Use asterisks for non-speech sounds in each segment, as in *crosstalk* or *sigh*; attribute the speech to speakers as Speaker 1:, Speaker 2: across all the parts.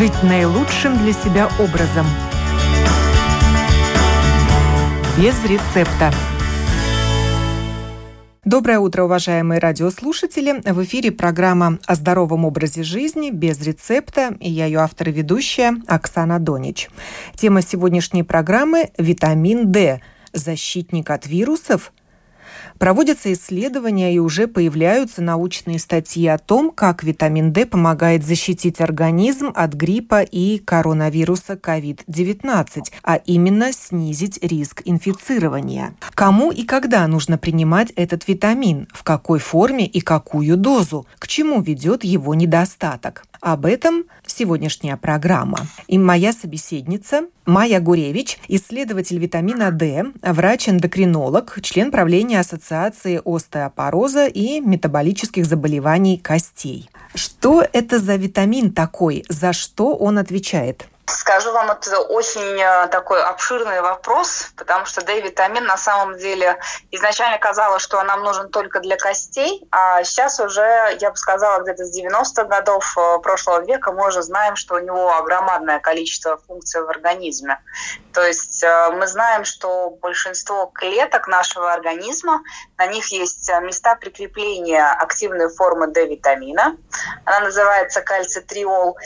Speaker 1: жить наилучшим для себя образом. Без рецепта. Доброе утро, уважаемые радиослушатели. В эфире программа о здоровом образе жизни без рецепта. И я ее автор и ведущая Оксана Донич. Тема сегодняшней программы – витамин D – защитник от вирусов Проводятся исследования и уже появляются научные статьи о том, как витамин D помогает защитить организм от гриппа и коронавируса COVID-19, а именно снизить риск инфицирования. Кому и когда нужно принимать этот витамин, в какой форме и какую дозу, к чему ведет его недостаток. Об этом сегодняшняя программа. И моя собеседница Майя Гуревич, исследователь витамина D, врач-эндокринолог, член правления Ассоциации остеопороза и метаболических заболеваний костей. Что это за витамин такой? За что он отвечает?
Speaker 2: Скажу вам, это очень э, такой обширный вопрос, потому что D-витамин на самом деле изначально казалось, что он нам нужен только для костей, а сейчас уже, я бы сказала, где-то с 90-х годов э, прошлого века мы уже знаем, что у него огромадное количество функций в организме. То есть э, мы знаем, что большинство клеток нашего организма, на них есть места прикрепления активной формы D-витамина. Она называется кальцитриол.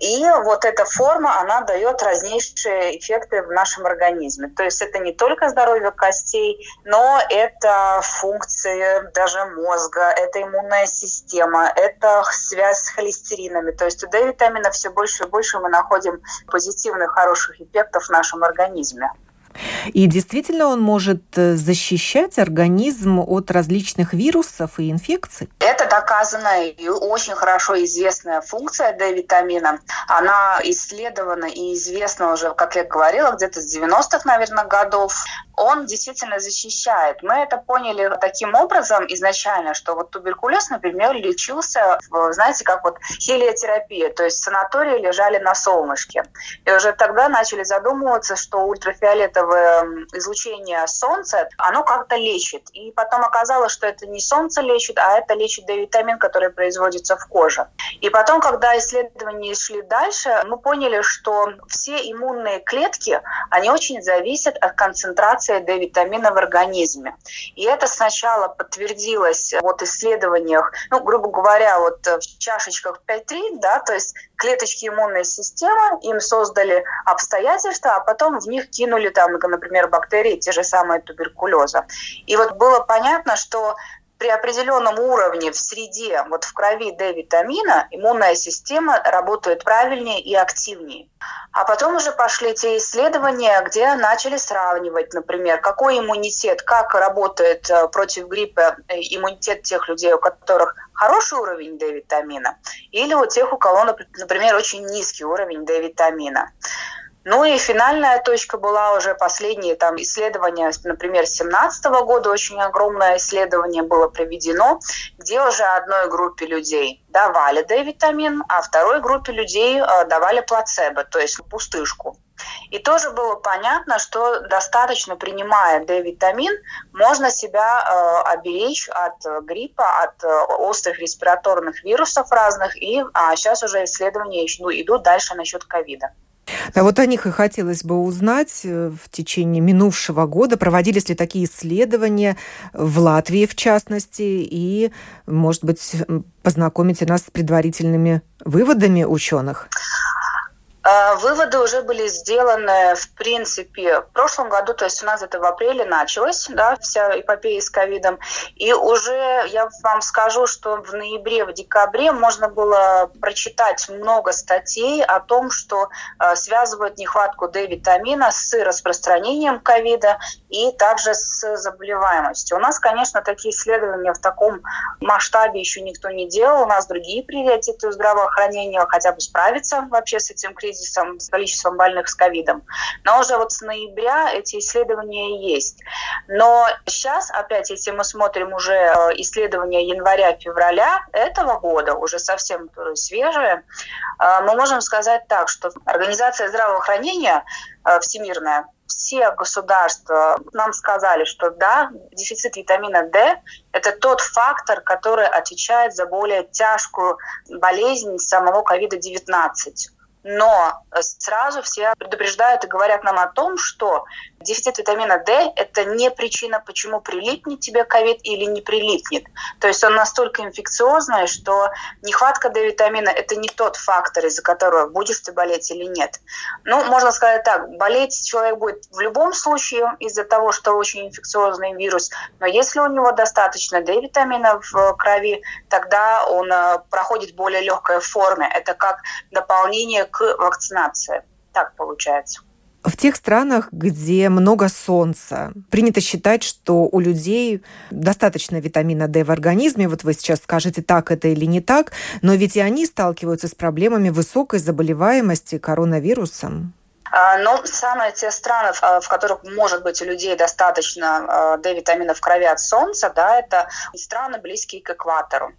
Speaker 2: И вот эта форма, она дает разнейшие эффекты в нашем организме. То есть это не только здоровье костей, но это функции даже мозга, это иммунная система, это связь с холестеринами. То есть у D-витамина все больше и больше мы находим позитивных, хороших эффектов в нашем организме.
Speaker 1: И действительно он может э, защищать организм от различных вирусов и инфекций?
Speaker 2: Это доказанная и очень хорошо известная функция D-витамина. Она исследована и известна уже, как я говорила, где-то с 90-х, наверное, годов. Он действительно защищает. Мы это поняли таким образом изначально, что вот туберкулез, например, лечился, знаете, как вот хелиотерапия, то есть санатории лежали на солнышке. И уже тогда начали задумываться, что ультрафиолетовый фиолетовое излучение солнца, оно как-то лечит. И потом оказалось, что это не солнце лечит, а это лечит D-витамин, который производится в коже. И потом, когда исследования шли дальше, мы поняли, что все иммунные клетки, они очень зависят от концентрации D-витамина в организме. И это сначала подтвердилось вот исследованиях, ну, грубо говоря, вот в чашечках 5-3, да, то есть клеточки иммунной системы, им создали обстоятельства, а потом в них кинули там, например, бактерии, те же самые туберкулеза. И вот было понятно, что при определенном уровне в среде, вот в крови D-витамина, иммунная система работает правильнее и активнее. А потом уже пошли те исследования, где начали сравнивать, например, какой иммунитет, как работает э, против гриппа э, иммунитет тех людей, у которых хороший уровень D-витамина, или у тех, у кого, например, очень низкий уровень D-витамина. Ну и финальная точка была уже последние там исследования, например, 2017 года очень огромное исследование было проведено, где уже одной группе людей давали D-витамин, а второй группе людей э, давали плацебо, то есть пустышку. И тоже было понятно, что достаточно принимая D-витамин, можно себя э, оберечь от гриппа, от э, острых респираторных вирусов разных. И а сейчас уже исследования ну, идут дальше насчет ковида.
Speaker 1: А вот о них и хотелось бы узнать э, в течение минувшего года. Проводились ли такие исследования в Латвии, в частности, и, может быть, познакомите нас с предварительными выводами ученых?
Speaker 2: А, выводы уже были сделаны, в принципе, в прошлом году, то есть у нас это в апреле началось, да, вся эпопея с ковидом, и уже я вам скажу, что в ноябре, в декабре можно было прочитать много статей о том, что э, связывают нехватку D-витамина с распространением ковида и также с заболеваемостью. У нас, конечно, такие исследования в таком масштабе еще никто не делал, у нас другие приоритеты здравоохранения хотя бы справиться вообще с этим кризисом, кризисом, с количеством больных с ковидом. Но уже вот с ноября эти исследования есть. Но сейчас, опять, если мы смотрим уже э, исследования января-февраля этого года, уже совсем свежие, э, мы можем сказать так, что Организация здравоохранения э, всемирная все государства нам сказали, что да, дефицит витамина D – это тот фактор, который отвечает за более тяжкую болезнь самого COVID-19 Но сразу все предупреждают и говорят нам о том, что дефицит витамина D – это не причина, почему прилипнет тебе ковид или не прилипнет. То есть он настолько инфекциозный, что нехватка D-витамина – это не тот фактор, из-за которого будешь ты болеть или нет. Ну, можно сказать так, болеть человек будет в любом случае из-за того, что очень инфекциозный вирус, но если у него достаточно D-витамина в крови, тогда он э, проходит более легкой форме. Это как дополнение к вакцинации. Так получается.
Speaker 1: В тех странах, где много солнца, принято считать, что у людей достаточно витамина D в организме. Вот вы сейчас скажете, так это или не так, но ведь и они сталкиваются с проблемами высокой заболеваемости коронавирусом.
Speaker 2: А, но самые те страны, в которых может быть у людей достаточно D-витамина в крови от солнца, да, это страны близкие к экватору.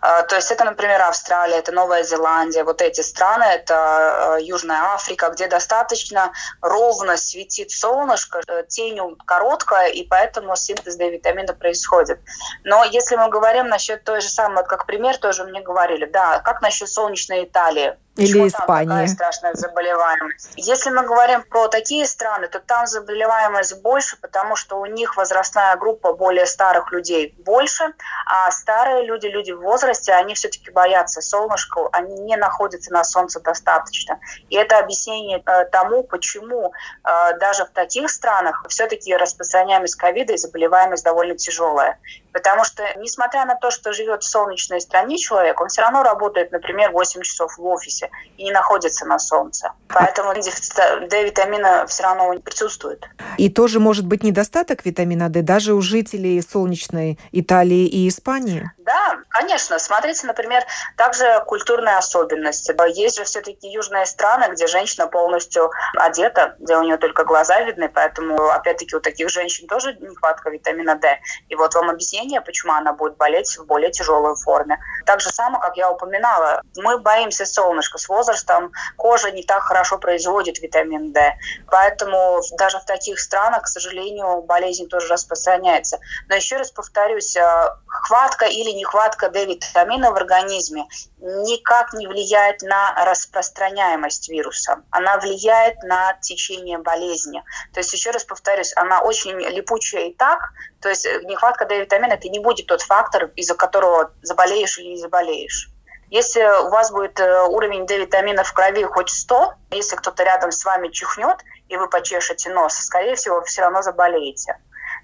Speaker 2: А, то есть это, например, Австралия, это Новая Зеландия, вот эти страны, это э, Южная Африка, где достаточно ровно светит солнышко, э, тень короткая, и поэтому синтез D-витамина происходит. Но если мы говорим насчет той же самой, как пример тоже мне говорили, да, как насчет солнечной Италии?
Speaker 1: Или Почему Испания.
Speaker 2: Там такая страшная заболеваемость? Если мы говорим про такие страны, то там заболеваемость больше, потому что у них возрастная группа более старых людей больше, а старые люди, люди в возрасте, они все-таки боятся солнышка, они не находятся на солнце достаточно. И это объяснение э, тому, почему э, даже в таких странах все-таки распространяемость ковида и заболеваемость довольно тяжелая. Потому что, несмотря на то, что живет в солнечной стране человек, он все равно работает, например, 8 часов в офисе и не находится на солнце. Поэтому D-витамина все равно присутствует.
Speaker 1: И тоже может быть недостаток витамина D даже у жителей солнечной Италии и Испании?
Speaker 2: Да, конечно. Смотрите, например, также культурные особенности. Есть же все-таки южные страны, где женщина полностью одета, где у нее только глаза видны, поэтому, опять-таки, у таких женщин тоже нехватка витамина D. И вот вам объяснение, почему она будет болеть в более тяжелой форме. Так же само, как я упоминала, мы боимся солнышка. С возрастом кожа не так хорошо производит витамин D. Поэтому даже в таких странах, к сожалению, болезнь тоже распространяется. Но еще раз повторюсь, э, хватка или нехватка D-витамина в организме никак не влияет на распространяемость вируса. Она влияет на течение болезни. То есть, еще раз повторюсь, она очень липучая и так. То есть нехватка D-витамина – это не будет тот фактор, из-за которого заболеешь или не заболеешь. Если у вас будет э, уровень D-витамина в крови хоть 100, если кто-то рядом с вами чихнет, и вы почешете нос, скорее всего, все равно заболеете.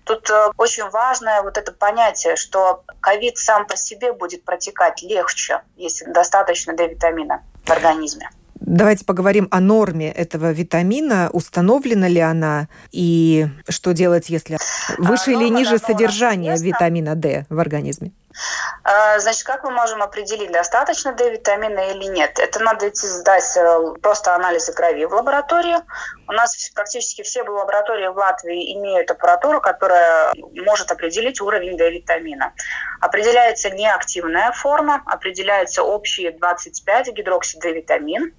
Speaker 2: Тут э, очень важное вот это понятие, что ковид сам по себе будет протекать легче, если достаточно D-витамина в организме.
Speaker 1: Давайте поговорим о норме этого витамина. Установлена ли она? И что делать, если выше а, или ниже содержание витамина D в организме?
Speaker 2: А, значит, как мы можем определить, достаточно D-витамина или нет? Это надо идти сдать э, просто анализы крови в лаборатории. У нас практически все лаборатории в Латвии имеют аппаратуру, которая может определить уровень D-витамина. Определяется неактивная форма, определяется общий 25 гидроксид D-витамин.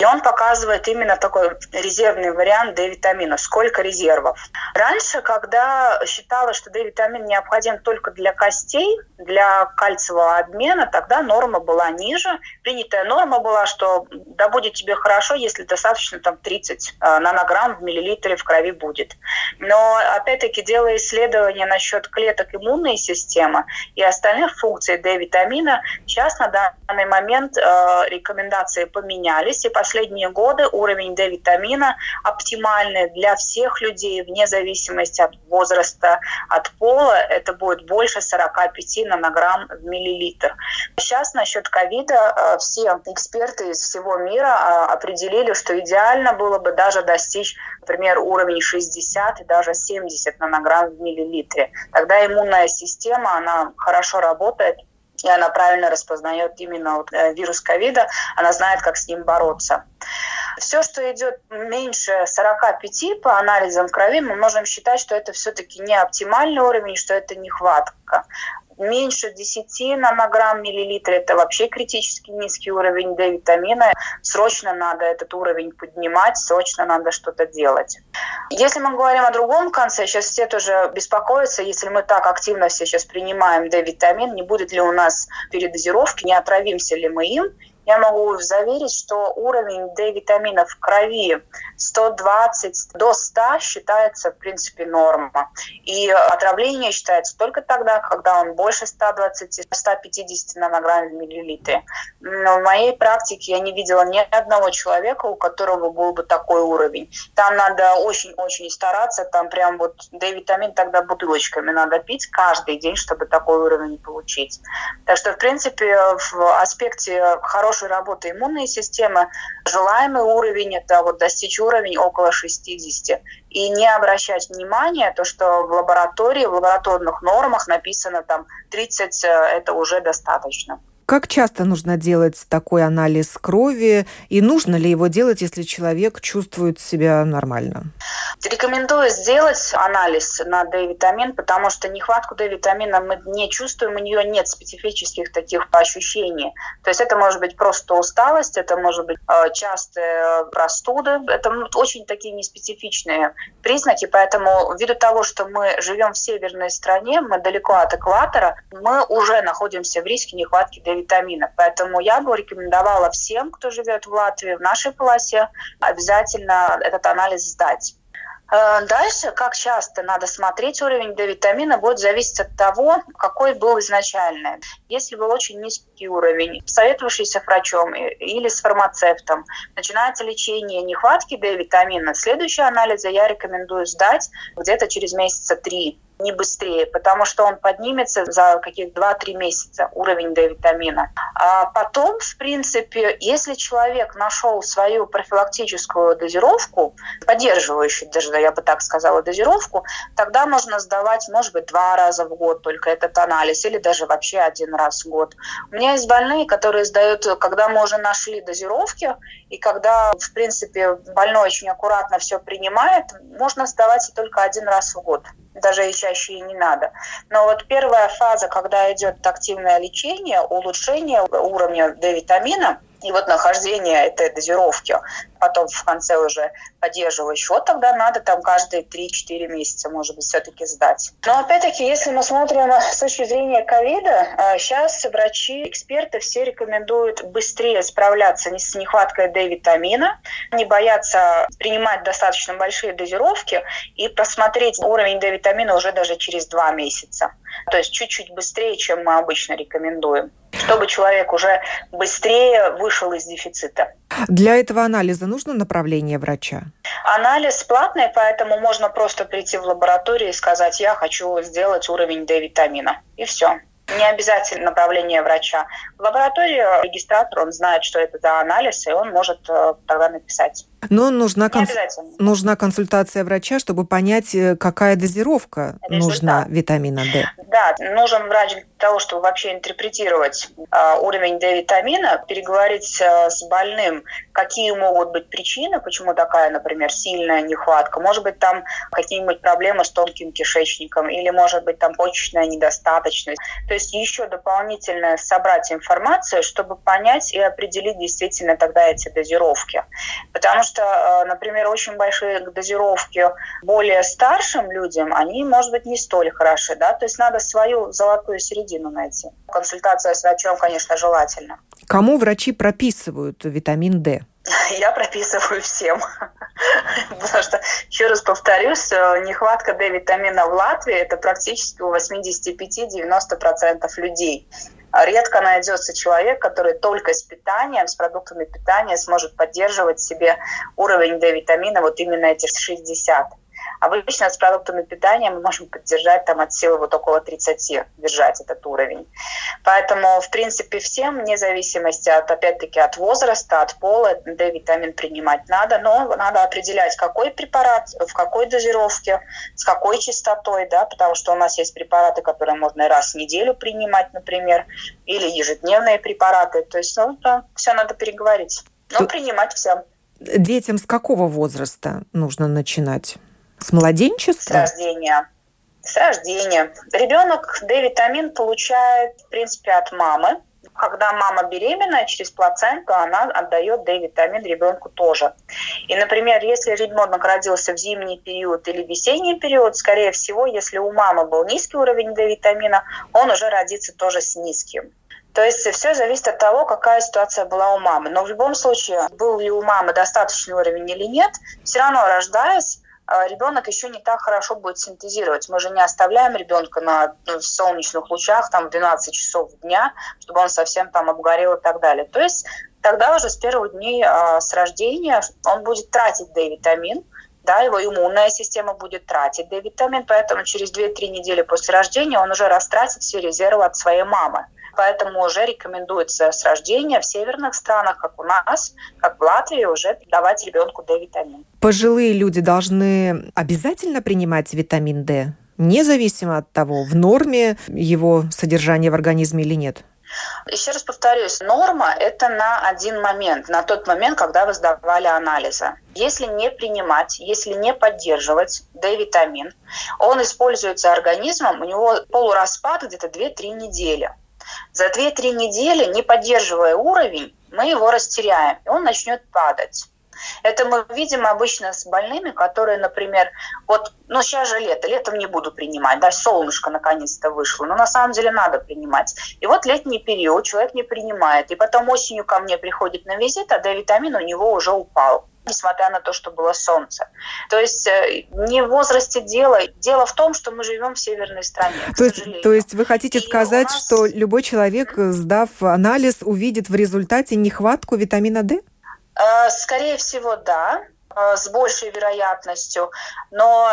Speaker 2: И он показывает именно такой резервный вариант D-витамина, сколько резервов. Раньше, когда считалось, что D-витамин необходим только для костей, для кальциевого обмена, тогда норма была ниже. Принятая норма была, что да будет тебе хорошо, если достаточно там 30 э, нанограмм в миллилитре в крови будет. Но опять-таки делая исследования насчет клеток иммунной системы и остальных функций D-витамина, сейчас на данный момент э, рекомендации поменялись, и последние годы уровень D-витамина оптимальный для всех людей вне зависимости от возраста, от пола, это будет больше 45 нанограмм в миллилитр. Сейчас насчет ковида э, все эксперты из всего мира э, определили, что идеально было бы даже достичь, например, уровень 60 и даже 70 нанограмм в миллилитре. Тогда иммунная система, она хорошо работает, и она правильно распознает именно вот э, вирус ковида, она знает, как с ним бороться. Все, что идет меньше 45 по анализам крови, мы можем считать, что это все-таки не оптимальный уровень, что это нехватка меньше 10 нанограмм миллилитра – это вообще критически низкий уровень D-витамина. Срочно надо этот уровень поднимать, срочно надо что-то делать. Если мы говорим о другом конце, сейчас все тоже беспокоятся, если мы так активно все сейчас принимаем D-витамин, не будет ли у нас передозировки, не отравимся ли мы им, я могу заверить, что уровень D-витамина в крови 120 до 100 считается, в принципе, норма. И отравление считается только тогда, когда он больше 120-150 нанограмм в миллилитре. Но в моей практике я не видела ни одного человека, у которого был бы такой уровень. Там надо очень-очень стараться, там прям вот D-витамин тогда бутылочками надо пить каждый день, чтобы такой уровень получить. Так что, в принципе, в аспекте хорошей работы иммунной системы желаемый уровень – это вот достичь уровень около 60. И не обращать внимания, то, что в лаборатории, в лабораторных нормах написано там 30 – это уже достаточно.
Speaker 1: Как часто нужно делать такой анализ крови и нужно ли его делать, если человек чувствует себя нормально?
Speaker 2: Рекомендую сделать анализ на D-витамин, потому что нехватку D-витамина мы не чувствуем, у нее нет специфических таких ощущений. То есть это может быть просто усталость, это может быть э, частые простуды, это очень такие неспецифичные признаки, поэтому ввиду того, что мы живем в северной стране, мы далеко от экватора, мы уже находимся в риске нехватки D витамина. Поэтому я бы рекомендовала всем, кто живет в Латвии, в нашей полосе, обязательно этот анализ сдать. Э, дальше, как часто надо смотреть уровень D-витамина, будет зависеть от того, какой был изначально. Если был очень низкий уровень, советовавшийся врачом или с фармацевтом, начинается лечение нехватки D-витамина, следующие анализы я рекомендую сдать где-то через месяца три не быстрее, потому что он поднимется за каких 2-3 месяца уровень D-витамина. А потом, в принципе, если человек нашел свою профилактическую дозировку, поддерживающую даже, я бы так сказала, дозировку, тогда можно сдавать, может быть, два раза в год только этот анализ, или даже вообще один раз в год. У меня есть больные, которые сдают, когда мы уже нашли дозировки, и когда, в принципе, больной очень аккуратно все принимает, можно сдавать только один раз в год даже и чаще и не надо. Но вот первая фаза, когда идет активное лечение, улучшение уровня D-витамина, и вот нахождение этой дозировки, потом в конце уже поддерживающий, вот тогда надо там каждые 3-4 месяца, может быть, все-таки сдать. Но опять-таки, если мы смотрим с точки зрения ковида, сейчас врачи, эксперты все рекомендуют быстрее справляться с нехваткой D-витамина, не бояться принимать достаточно большие дозировки и посмотреть уровень D-витамина уже даже через 2 месяца. То есть чуть-чуть быстрее, чем мы обычно рекомендуем чтобы человек уже быстрее вышел из дефицита.
Speaker 1: Для этого анализа нужно направление врача?
Speaker 2: Анализ платный, поэтому можно просто прийти в лабораторию и сказать, я хочу сделать уровень D-витамина. И все. Не обязательно направление врача. В лаборатории регистратор, он знает, что это за анализ, и он может э, тогда написать.
Speaker 1: Но нужна, конс... нужна консультация врача, чтобы понять, э, какая дозировка Результат. нужна витамина D.
Speaker 2: Да, нужен врач для того, чтобы вообще интерпретировать э, уровень D-витамина, переговорить э, с больным, какие могут быть причины, почему такая, например, сильная нехватка. Может быть, там какие-нибудь проблемы с тонким кишечником, или, может быть, там почечная недостаточность. То есть еще дополнительно собрать информацию, чтобы понять и определить действительно тогда эти дозировки. Потому что что, э, например, очень большие дозировки более старшим людям, они, может быть, не столь хороши, да, то есть надо свою золотую середину найти. Консультация с врачом, конечно, желательно.
Speaker 1: Кому врачи прописывают витамин D? *laughs*
Speaker 2: Я прописываю всем. *laughs* Потому что, еще раз повторюсь, э, нехватка D-витамина в Латвии – это практически у 85-90% людей. Редко найдется человек, который только с питанием, с продуктами питания сможет поддерживать себе уровень D-витамина вот именно эти 60. Обычно с продуктами питания мы можем поддержать там от силы вот около 30, держать этот уровень. Поэтому, в принципе, всем, вне зависимости от, опять-таки, от возраста, от пола, D-витамин принимать надо, но надо определять, какой препарат, в какой дозировке, с какой частотой, да, потому что у нас есть препараты, которые можно раз в неделю принимать, например, или ежедневные препараты. То есть, ну, да, все надо переговорить. Но Тут... принимать всем.
Speaker 1: Детям с какого возраста нужно начинать? С младенчества?
Speaker 2: С рождения. С рождения. Ребенок D-витамин получает, в принципе, от мамы. Когда мама беременная, через плаценту она отдает D-витамин ребенку тоже. И, например, если ребенок родился в зимний период или весенний период, скорее всего, если у мамы был низкий уровень D-витамина, он уже родится тоже с низким. То есть все зависит от того, какая ситуация была у мамы. Но в любом случае, был ли у мамы достаточный уровень или нет, все равно рождаясь, ребенок еще не так хорошо будет синтезировать. Мы же не оставляем ребенка на ну, солнечных лучах там 12 часов дня, чтобы он совсем там обгорел и так далее. То есть тогда уже с первых дней э, с рождения он будет тратить D-витамин, да, его иммунная система будет тратить D-витамин, поэтому через 2-3 недели после рождения он уже растратит все резервы от своей мамы. Поэтому уже рекомендуется с рождения в северных странах, как у нас, как в Латвии, уже давать ребенку D-витамин.
Speaker 1: Пожилые люди должны обязательно принимать витамин D, независимо от того, в норме его содержание в организме или нет?
Speaker 2: Еще раз повторюсь, норма – это на один момент, на тот момент, когда вы сдавали анализы. Если не принимать, если не поддерживать D-витамин, он используется организмом, у него полураспад где-то 2-3 недели. За 2-3 недели, не поддерживая уровень, мы его растеряем, и он начнет падать. Это мы видим обычно с больными, которые, например, вот, ну сейчас же лето, летом не буду принимать, да, солнышко наконец-то вышло, но на самом деле надо принимать. И вот летний период человек не принимает, и потом осенью ко мне приходит на визит, а D-витамин у него уже упал несмотря на то, что было солнце. То есть э, не в возрасте дело. Дело в том, что мы живем в северной стране.
Speaker 1: То есть, то есть вы хотите И сказать, нас... что любой человек, сдав анализ, увидит в результате нехватку витамина D?
Speaker 2: Э, скорее всего, да. Э, с большей вероятностью, но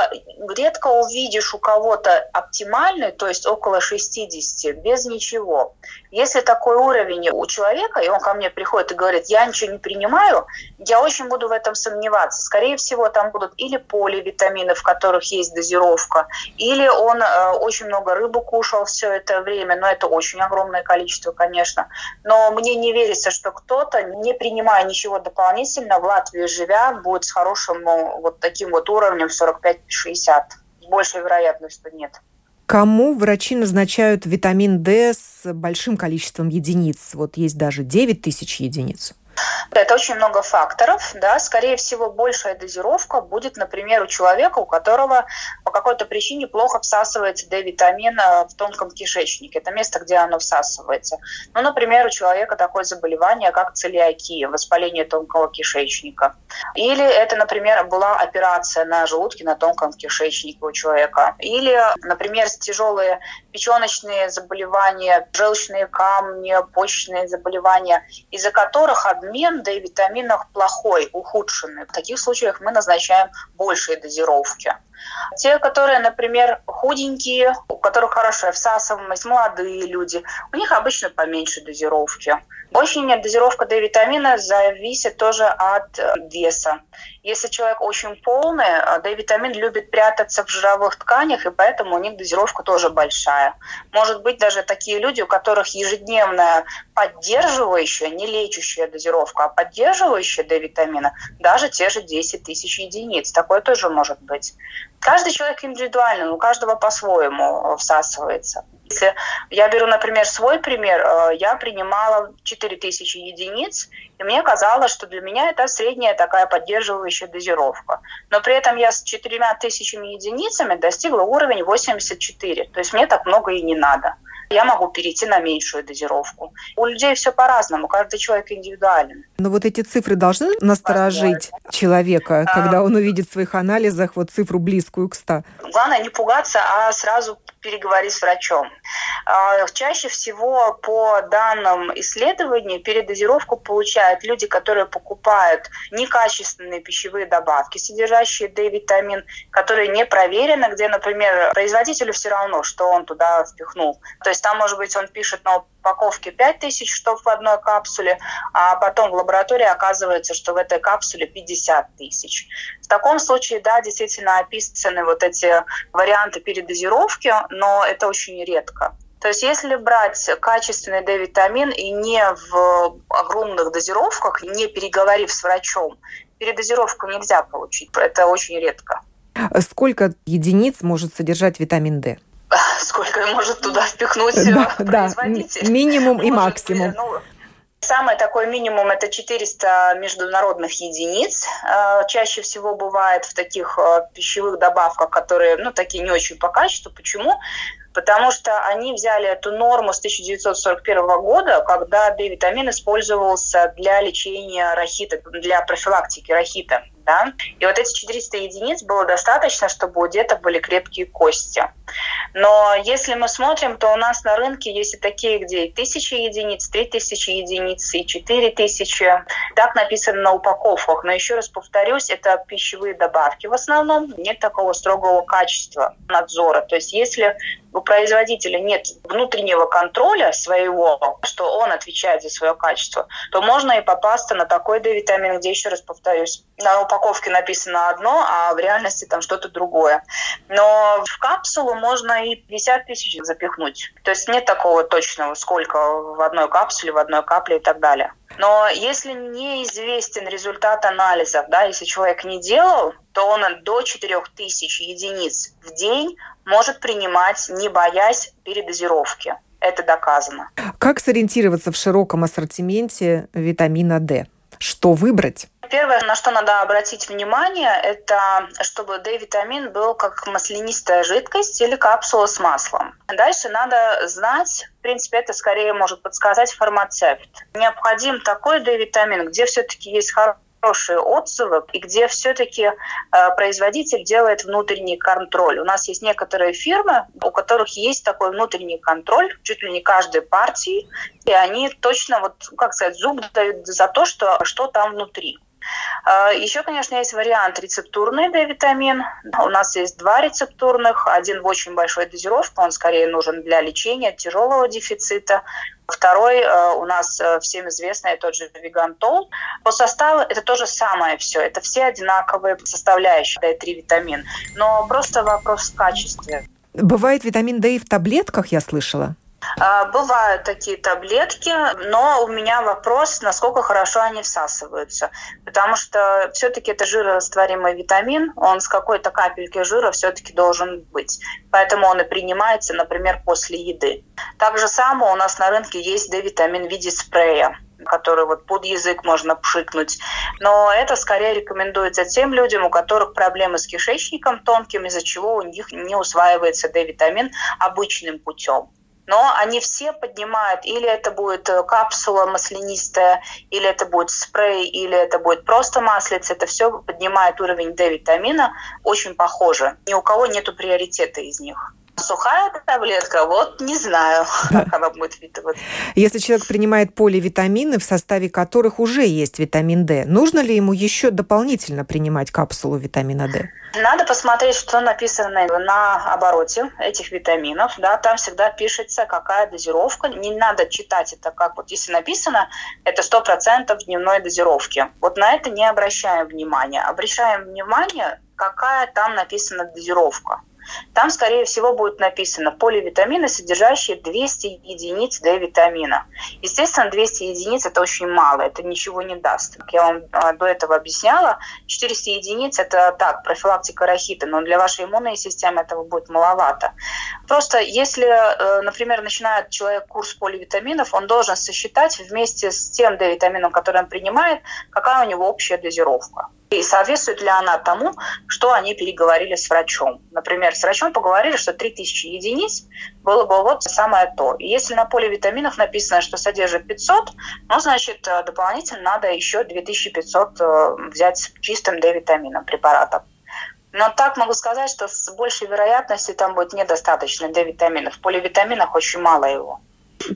Speaker 2: редко увидишь у кого-то оптимальный, то есть около 60, без ничего. Если такой уровень у человека, и он ко мне приходит и говорит, я ничего не принимаю, я очень буду в этом сомневаться. Скорее всего, там будут или поливитамины, в которых есть дозировка, или он э, очень много рыбы кушал все это время, но это очень огромное количество, конечно. Но мне не верится, что кто-то, не принимая ничего дополнительно, в Латвии живя, будет с хорошим вот таким вот уровнем 45-60. С большей вероятностью нет.
Speaker 1: Кому врачи назначают витамин D с большим количеством единиц? Вот есть даже 9 тысяч единиц.
Speaker 2: Это очень много факторов. Да. Скорее всего, большая дозировка будет, например, у человека, у которого по какой-то причине плохо всасывается D-витамин э, в тонком кишечнике. Это место, где оно всасывается. Ну, например, у человека такое заболевание, как целиакия, воспаление тонкого кишечника. Или это, например, была операция на желудке, на тонком кишечнике у человека. Или, например, тяжелые печеночные заболевания, желчные камни, почечные заболевания, из-за которых обмен D-витаминов плохой, ухудшенный. В таких случаях мы назначаем большие дозировки. Те, которые, например, худенькие, у которых хорошая всасываемость, молодые люди, у них обычно поменьше дозировки. Очень дозировка D-витамина зависит тоже от э, веса. Если человек очень полный, э, D-витамин любит прятаться в жировых тканях, и поэтому у них дозировка тоже большая. Может быть, даже такие люди, у которых ежедневная поддерживающая, не лечащая дозировка, а поддерживающая D-витамина, даже те же 10 тысяч единиц. Такое тоже может быть. Каждый человек индивидуальный, у каждого по-своему всасывается. Если я беру, например, свой пример, э, я принимала 4000 единиц, и мне казалось, что для меня это средняя такая поддерживающая дозировка. Но при этом я с 4000 единицами достигла уровень 84, то есть мне так много и не надо я могу перейти на меньшую дозировку. У людей все по-разному, каждый человек индивидуален.
Speaker 1: Но вот эти цифры должны насторожить человека, а. когда он увидит в своих анализах вот цифру близкую к 100?
Speaker 2: Главное не пугаться, а сразу переговорить с врачом. А, чаще всего по данным исследований передозировку получают люди, которые покупают некачественные пищевые добавки, содержащие D-витамин, которые не проверены, где, например, производителю все равно, что он туда впихнул. То есть там, может быть, он пишет на упаковке 5000 штук в одной капсуле, а потом в лаборатории оказывается, что в этой капсуле 50 тысяч. В таком случае, да, действительно описаны вот эти варианты передозировки, но это очень редко. То есть если брать качественный D-витамин и не в огромных дозировках, не переговорив с врачом, передозировку нельзя получить. Это очень редко.
Speaker 1: Сколько единиц может содержать витамин D?
Speaker 2: Сколько может туда впихнуть да, производитель?
Speaker 1: Да, минимум и максимум. Ну,
Speaker 2: Самый такой минимум это 400 международных единиц. Э, чаще всего бывает в таких э, пищевых добавках, которые, ну, такие не очень по качеству. Почему? потому что они взяли эту норму с 1941 года, когда D-витамин использовался для лечения рахита, для профилактики рахита. Да? И вот эти 400 единиц было достаточно, чтобы у деток были крепкие кости. Но если мы смотрим, то у нас на рынке есть и такие, где и 1000 единиц, 3000 единиц, и 4000. Так написано на упаковках. Но еще раз повторюсь, это пищевые добавки в основном. Нет такого строгого качества надзора. То есть если у производителя нет внутреннего контроля своего, что он отвечает за свое качество, то можно и попасться на такой D-витамин, где, еще раз повторюсь, на упаковке написано одно, а в реальности там что-то другое. Но в капсулу можно и 50 тысяч запихнуть. То есть нет такого точного, сколько в одной капсуле, в одной капле и так далее. Но если неизвестен результат анализов, да, если человек не делал, то он до 4000 единиц в день может принимать, не боясь передозировки. Это доказано.
Speaker 1: Как сориентироваться в широком ассортименте витамина D? Что выбрать?
Speaker 2: Первое, на что надо обратить внимание, это чтобы D-витамин был как маслянистая жидкость или капсула с маслом. Дальше надо знать, в принципе, это скорее может подсказать фармацевт. Необходим такой D-витамин, где все-таки есть хороший хорошие отзывы, и где все-таки э, производитель делает внутренний контроль. У нас есть некоторые фирмы, у которых есть такой внутренний контроль, чуть ли не каждой партии, и они точно, вот, как сказать, зуб дают за то, что, что там внутри. А, Еще, конечно, есть вариант рецептурный D-витамин. У нас есть два рецептурных. Один в очень большой дозировке, он скорее нужен для лечения тяжелого дефицита. Второй э, у нас э, всем известный тот же вегантол. По составу это то же самое все. Это все одинаковые составляющие D3 витамин. Но просто вопрос в качестве.
Speaker 1: Бывает витамин D и в таблетках, я слышала.
Speaker 2: А, бывают такие таблетки, но у меня вопрос, насколько хорошо они всасываются. Потому что все-таки это жирорастворимый витамин, он с какой-то капельки жира все-таки должен быть. Поэтому он и принимается, например, после еды. Так же самое у нас на рынке есть D-витамин в виде спрея который вот под язык можно пшикнуть. Но это скорее рекомендуется тем людям, у которых проблемы с кишечником тонким, из-за чего у них не усваивается D-витамин обычным путем но они все поднимают, или это будет э, капсула маслянистая, или это будет спрей, или это будет просто маслица, это все поднимает уровень D-витамина, очень похоже. Ни у кого нету приоритета из них. Сухая таблетка, вот не знаю, *laughs* как она будет впитываться.
Speaker 1: Если человек принимает поливитамины, в составе которых уже есть витамин D, нужно ли ему еще дополнительно принимать капсулу витамина D?
Speaker 2: Надо посмотреть, что написано на обороте этих витаминов. Да, там всегда пишется, какая дозировка. Не надо читать это как вот если написано, это 100% дневной дозировки. Вот на это не обращаем внимания. Обращаем внимание, какая там написана дозировка. Там, скорее всего, будет написано поливитамины, содержащие 200 единиц D-витамина. Естественно, 200 единиц – это очень мало, это ничего не даст. Как я вам а, до этого объясняла, 400 единиц – это так, профилактика рахита, но для вашей иммунной системы этого будет маловато. Просто если, э, например, начинает человек курс поливитаминов, он должен сосчитать вместе с тем D-витамином, который он принимает, какая у него общая дозировка. И соответствует ли она тому, что они переговорили с врачом. Например, с врачом поговорили, что 3000 единиц было бы вот самое то. И если на поле витаминов написано, что содержит 500, ну, значит, э, дополнительно надо еще 2500 э, взять чистым D-витамином препаратом. Но так могу сказать, что с большей вероятностью там будет недостаточно D-витаминов. В поливитаминах очень мало его.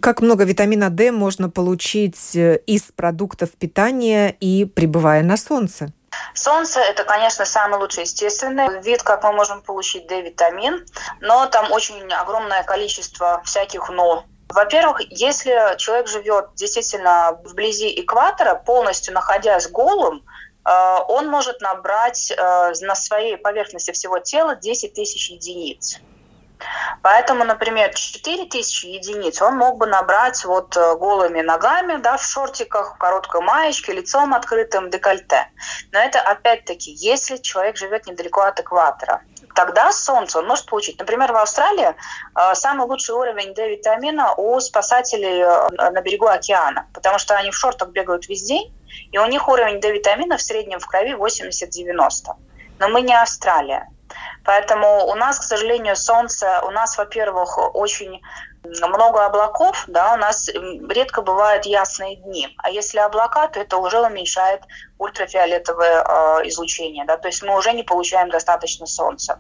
Speaker 1: Как много витамина D можно получить э, из продуктов питания и пребывая на солнце?
Speaker 2: Солнце – это, конечно, самый лучший естественный вид, как мы можем получить D-витамин, но там очень огромное количество всяких «но». Во-первых, если человек живет действительно вблизи экватора, полностью находясь голым, э, он может набрать э, на своей поверхности всего тела 10 тысяч единиц. Поэтому, например, 4000 единиц он мог бы набрать вот э, голыми ногами, да, в шортиках, в короткой маечке, лицом открытым, декольте. Но это опять-таки, если человек живет недалеко от экватора. тогда солнце он может получить. Например, в Австралии э, самый лучший уровень D-витамина у спасателей э, на берегу океана, потому что они в шортах бегают весь день, и у них уровень D-витамина в среднем в крови 80-90. Но мы не Австралия. Поэтому у нас, к сожалению, солнце, у нас, во-первых, очень много облаков, да, у нас редко бывают ясные дни. А если облака, то это уже уменьшает ультрафиолетовое э, излучение, да, то есть мы уже не получаем достаточно солнца.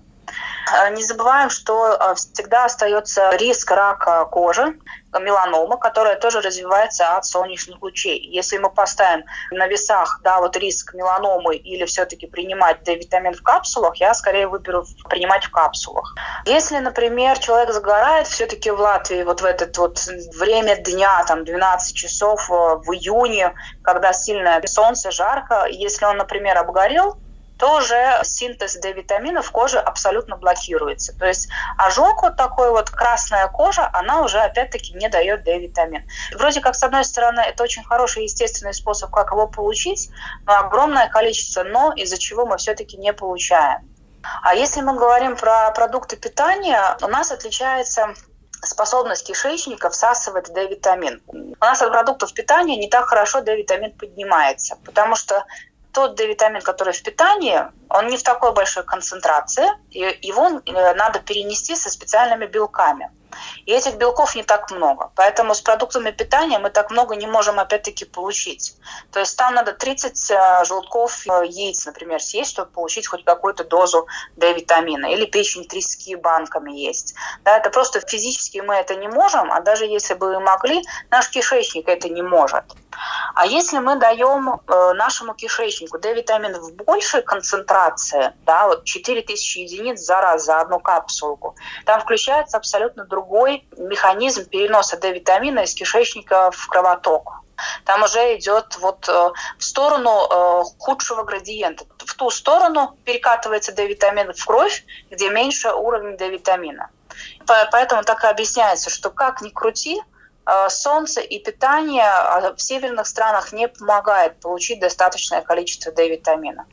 Speaker 2: Э, не забываем, что э, всегда остается риск рака кожи, меланома, которая тоже развивается от солнечных лучей. Если мы поставим на весах да, вот риск меланомы или все-таки принимать D-витамин в капсулах, я скорее выберу принимать в капсулах. Если, например, человек загорает все-таки в Латвии вот в это вот время дня, там 12 часов э, в июне, когда сильное солнце, жарко, если он, например, обгорел, то уже синтез D-витаминов в коже абсолютно блокируется. То есть ожог вот такой вот, красная кожа, она уже опять-таки не дает D-витамин. Вроде как, с одной стороны, это очень хороший естественный способ, как его получить, но огромное количество «но», из-за чего мы все-таки не получаем. А если мы говорим про продукты питания, у нас отличается способность кишечника всасывать D-витамин. У нас от продуктов питания не так хорошо D-витамин поднимается, потому что тот D-витамин, который в питании, он не в такой большой концентрации, и его э, надо перенести со специальными белками. И этих белков не так много. Поэтому с продуктами питания мы так много не можем опять-таки получить. То есть там надо 30 э, желтков э, яиц, например, съесть, чтобы получить хоть какую-то дозу D-витамина. Или печень трески банками есть. Да, это просто физически мы это не можем, а даже если бы мы могли, наш кишечник это не может. А если мы даем э, нашему кишечнику D-витамин в большей концентрации, да, вот 4000 единиц за раз за одну капсулку, там включается абсолютно другой механизм переноса D-витамина из кишечника в кровоток. Там уже идет вот э, в сторону э, худшего градиента. В ту сторону перекатывается D-витамин в кровь, где меньше уровень D-витамина. Поэтому так и объясняется, что как ни крути, э, солнце и питание в северных странах не помогает получить достаточное количество D-витамина.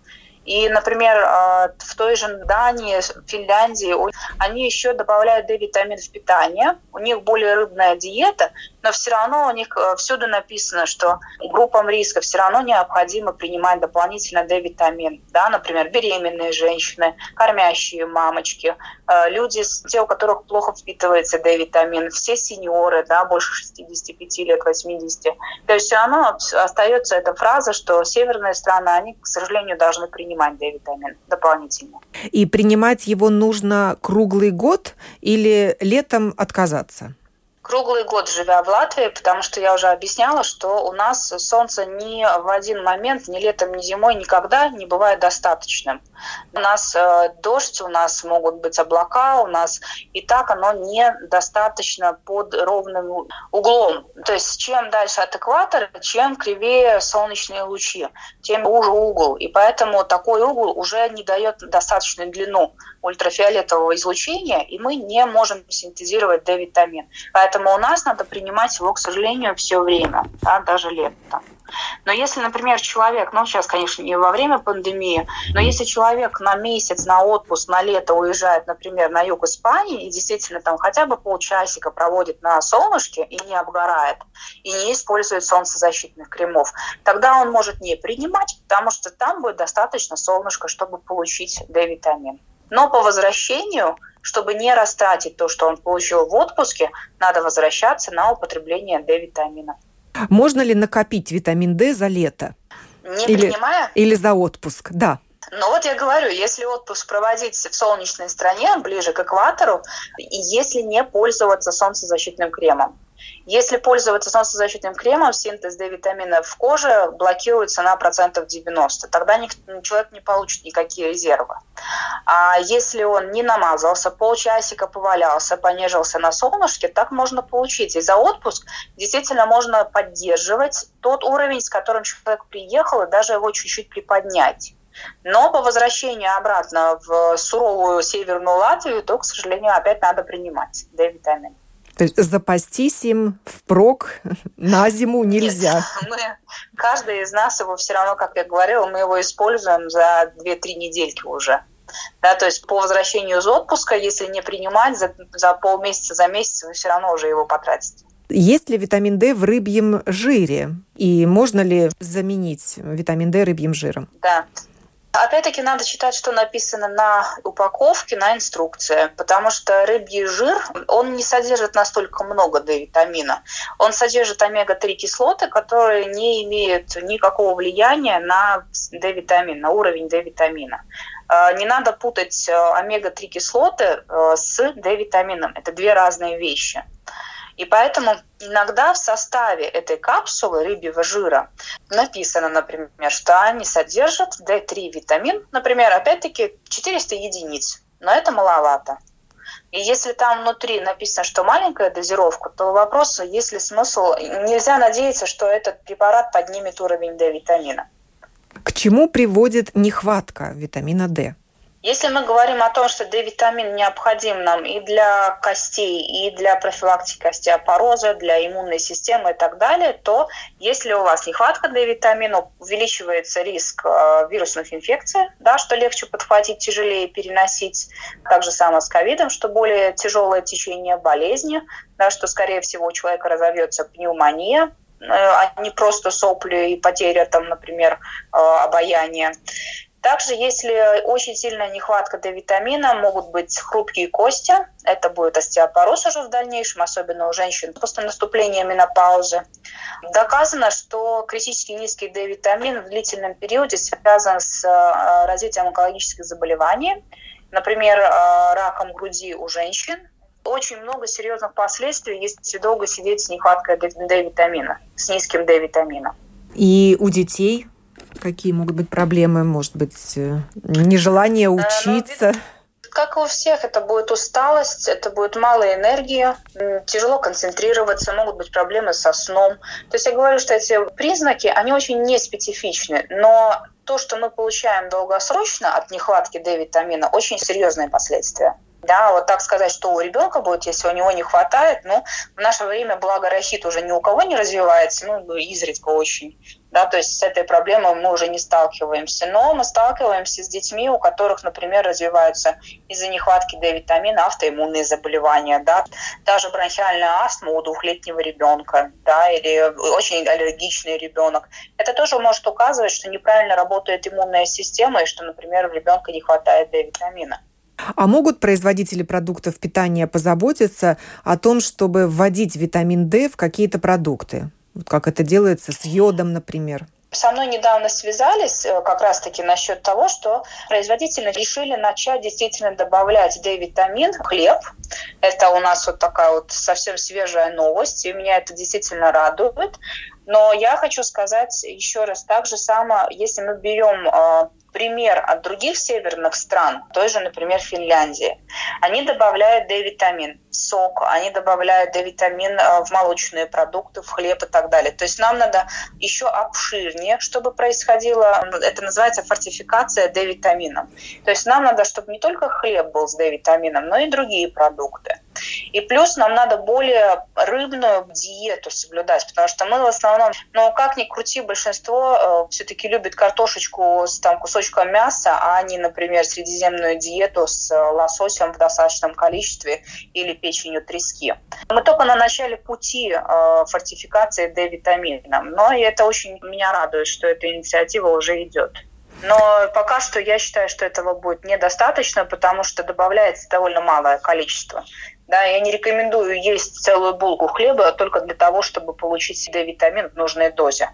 Speaker 2: И, например, а, в той же Дании, Финляндии, они еще добавляют D-витамин в питание. У них более рыбная диета, но все равно у них э, всюду написано, что группам риска все равно необходимо принимать дополнительно D-витамин. Да, например, беременные женщины, кормящие мамочки, э, люди, те, у которых плохо впитывается D-витамин, все сеньоры, да, больше 65 лет, 80. То есть все равно остается эта фраза, что северные страны, они, к сожалению, должны принимать D-витамин дополнительно.
Speaker 1: И принимать его нужно круглый год или летом отказаться?
Speaker 2: Круглый год живя в Латвии, потому что я уже объясняла, что у нас солнце ни в один момент, ни летом, ни зимой никогда не бывает достаточным. У нас э, дождь, у нас могут быть облака, у нас и так оно недостаточно под ровным углом. То есть чем дальше от экватора, чем кривее солнечные лучи, тем уже угол. И поэтому такой угол уже не дает достаточную длину ультрафиолетового излучения, и мы не можем синтезировать D-витамин. Поэтому у нас надо принимать его, к сожалению, все время, да, даже летом. Но если, например, человек, ну сейчас, конечно, не во время пандемии, но если человек на месяц, на отпуск, на лето уезжает, например, на юг Испании и действительно там хотя бы полчасика проводит на солнышке и не обгорает, и не использует солнцезащитных кремов, тогда он может не принимать, потому что там будет достаточно солнышка, чтобы получить D-витамин. Но по возвращению, чтобы не растратить то, что он получил в отпуске, надо возвращаться на употребление D-витамина.
Speaker 1: Можно ли накопить витамин D за лето?
Speaker 2: Не или, принимая?
Speaker 1: Или за отпуск, да.
Speaker 2: Ну вот я говорю, если отпуск проводить в солнечной стране, ближе к экватору, и если не пользоваться солнцезащитным кремом. Если пользоваться солнцезащитным кремом, синтез D-витамина в коже блокируется на процентов 90. Тогда человек не получит никакие резервы. А если он не намазался, полчасика повалялся, понежился на солнышке, так можно получить. И за отпуск действительно можно поддерживать тот уровень, с которым человек приехал, и даже его чуть-чуть приподнять. Но по возвращению обратно в суровую северную Латвию, то, к сожалению, опять надо принимать D-витамин.
Speaker 1: То есть запастись им впрок на зиму нельзя.
Speaker 2: Нет, мы, каждый из нас его все равно, как я говорила, мы его используем за 2-3 недельки уже. Да, то есть по возвращению из отпуска, если не принимать за, за полмесяца, за месяц, вы все равно уже его потратите.
Speaker 1: Есть ли витамин D в рыбьем жире? И можно ли заменить витамин D рыбьим жиром?
Speaker 2: Да. Опять-таки надо читать, что написано на упаковке, на инструкции, потому что рыбий жир, он не содержит настолько много D-витамина. Он содержит омега-3 кислоты, которые не имеют никакого влияния на D-витамин, на уровень D-витамина. А, не надо путать э, омега-3 кислоты э, с D-витамином. Это две разные вещи. И поэтому иногда в составе этой капсулы рыбьего жира написано, например, что они содержат D3 витамин, например, опять-таки 400 единиц, но это маловато. И если там внутри написано, что маленькая дозировка, то вопрос, есть ли смысл, нельзя надеяться, что этот препарат поднимет уровень D-витамина.
Speaker 1: К чему приводит нехватка витамина D?
Speaker 2: Если мы говорим о том, что D-витамин необходим нам и для костей, и для профилактики остеопороза, для иммунной системы и так далее, то если у вас нехватка D-витамина, увеличивается риск э, вирусных инфекций, да, что легче подхватить, тяжелее переносить. Так же самое с ковидом, что более тяжелое течение болезни, да, что, скорее всего, у человека разовьется пневмония, э, а не просто сопли и потеря, там, например, э, обаяния. Также, если очень сильная нехватка D-витамина, могут быть хрупкие кости. Это будет остеопороз уже в дальнейшем, особенно у женщин после наступления менопаузы. Доказано, что критически низкий D-витамин в длительном периоде связан с э, развитием онкологических заболеваний, например, э, раком груди у женщин. Очень много серьезных последствий, если долго сидеть с нехваткой D-витамина, с низким D-витамином.
Speaker 1: И у детей Какие могут быть проблемы? Может быть, э, нежелание э, ну, учиться?
Speaker 2: как у всех, это будет усталость, это будет мало энергии, тяжело концентрироваться, могут быть проблемы со сном. То есть я говорю, что эти признаки, они очень неспецифичны, но то, что мы получаем долгосрочно от нехватки D-витамина, очень серьезные последствия. Да, вот так сказать, что у ребенка будет, если у него не хватает, ну, в наше время, благо, рахит уже ни у кого не развивается, ну, изредка очень да, то есть с этой проблемой мы уже не сталкиваемся. Но мы сталкиваемся с детьми, у которых, например, развиваются из-за нехватки D-витамина автоиммунные заболевания, да, даже бронхиальная астма у двухлетнего ребенка, да, или очень аллергичный ребенок. Это тоже может указывать, что неправильно работает иммунная система и что, например, у ребенка не хватает D-витамина.
Speaker 1: А могут производители продуктов питания позаботиться о том, чтобы вводить витамин D в какие-то продукты? Вот как это делается с йодом, например.
Speaker 2: Со мной недавно связались э, как раз-таки насчет того, что производители решили начать действительно добавлять D-витамин в хлеб. Это у нас вот такая вот совсем свежая новость, и меня это действительно радует. Но я хочу сказать еще раз, так же само, если мы берем э, пример от других северных стран, той же, например, Финляндии, они добавляют D-витамин в сок, они добавляют D-витамин э, в молочные продукты, в хлеб и так далее. То есть нам надо еще обширнее, чтобы происходило, это называется фортификация D-витамином. То есть нам надо, чтобы не только хлеб был с D-витамином, но и другие продукты. И плюс нам надо более рыбную диету соблюдать, потому что мы в основном, ну как ни крути, большинство э, все-таки любит картошечку с там, кусочком мяса, а не, например, средиземную диету с э, лососем в достаточном количестве или печенью трески. Мы только на начале пути э, фортификации D-витамина, но это очень меня радует, что эта инициатива уже идет. Но пока что я считаю, что этого будет недостаточно, потому что добавляется довольно малое количество. Да, я не рекомендую есть целую булку хлеба только для того, чтобы получить D-витамин в нужной дозе.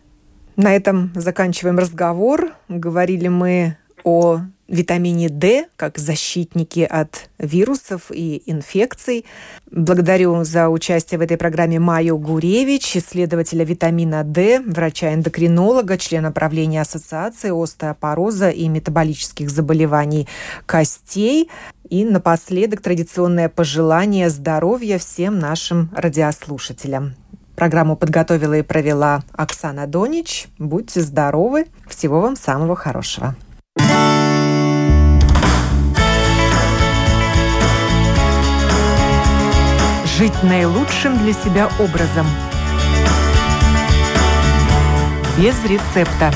Speaker 1: На этом заканчиваем разговор. Говорили мы о витамине D как защитники от вирусов и инфекций. Благодарю за участие в этой программе Майю Гуревич, исследователя витамина D, врача-эндокринолога, члена правления Ассоциации остеопороза и метаболических заболеваний костей. И напоследок традиционное пожелание здоровья всем нашим радиослушателям. Программу подготовила и провела Оксана Донич. Будьте здоровы. Всего вам самого хорошего. Жить наилучшим для себя образом. Без рецепта.